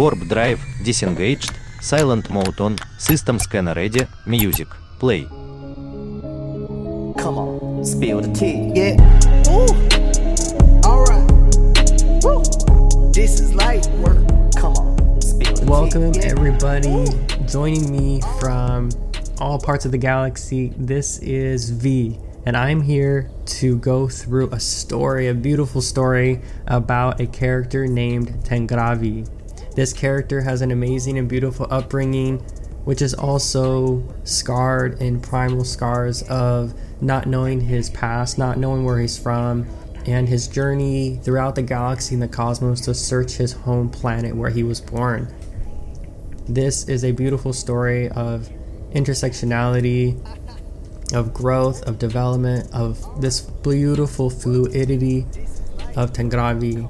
Warp Drive Disengaged, Silent Mode On, System Scanner Ready, Music, Play. Come on, spill the tea, yeah. Ooh, alright. Woo. This is light work. Come on, spill the Welcome, tea. yeah. everybody, joining me from all parts of the galaxy. This is V, and I'm here to go through a story, a beautiful story about a character named Tengravi. This character has an amazing and beautiful upbringing, which is also scarred in primal scars of not knowing his past, not knowing where he's from, and his journey throughout the galaxy and the cosmos to search his home planet where he was born. This is a beautiful story of intersectionality, of growth, of development, of this beautiful fluidity of Tengravi.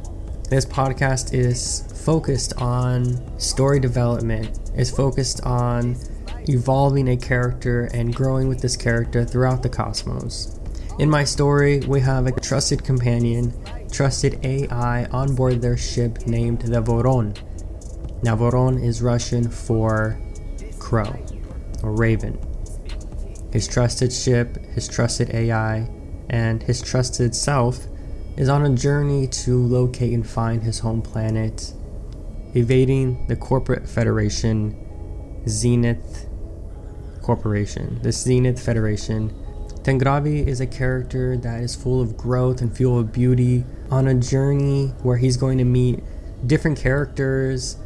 This podcast is focused on story development, is focused on evolving a character and growing with this character throughout the cosmos. In my story, we have a trusted companion, trusted AI on board their ship named the Voron. Now, Voron is Russian for crow or raven. His trusted ship, his trusted AI, and his trusted self is on a journey to locate and find his home planet, evading the corporate federation, Zenith Corporation. The Zenith Federation. Tengravi is a character that is full of growth and full of beauty on a journey where he's going to meet different characters,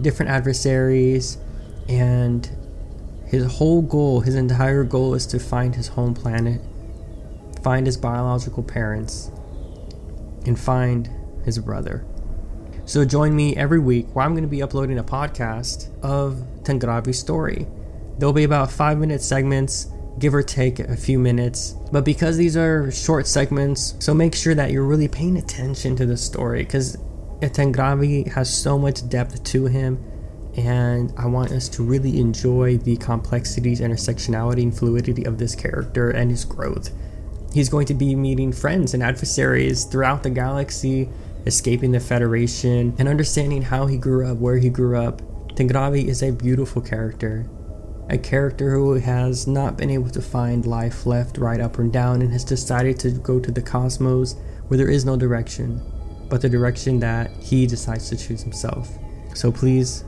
different adversaries, and his whole goal, his entire goal is to find his home planet, find his biological parents, and find his brother. So join me every week where I'm going to be uploading a podcast of Tengravi's story. There'll be about five minute segments, give or take a few minutes. But because these are short segments, so make sure that you're really paying attention to the story because Tengravi has so much depth to him. And I want us to really enjoy the complexities, intersectionality, and fluidity of this character and his growth. He's going to be meeting friends and adversaries throughout the galaxy, escaping the Federation, and understanding how he grew up, where he grew up. Tengravi is a beautiful character. A character who has not been able to find life left, right, up, or down, and has decided to go to the cosmos where there is no direction, but the direction that he decides to choose himself. So please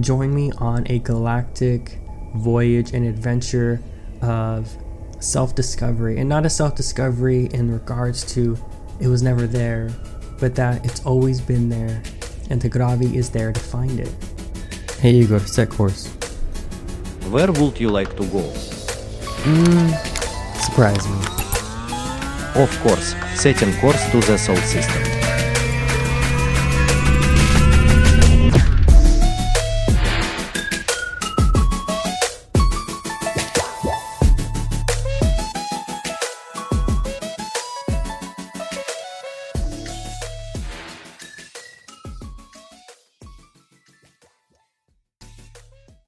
join me on a galactic voyage and adventure of self discovery. And not a self discovery in regards to it was never there, but that it's always been there, and Tengravi is there to find it. Hey Igor, set course. Where would you like to go? Mmm surprise me. Of course, setting course to the Soul System.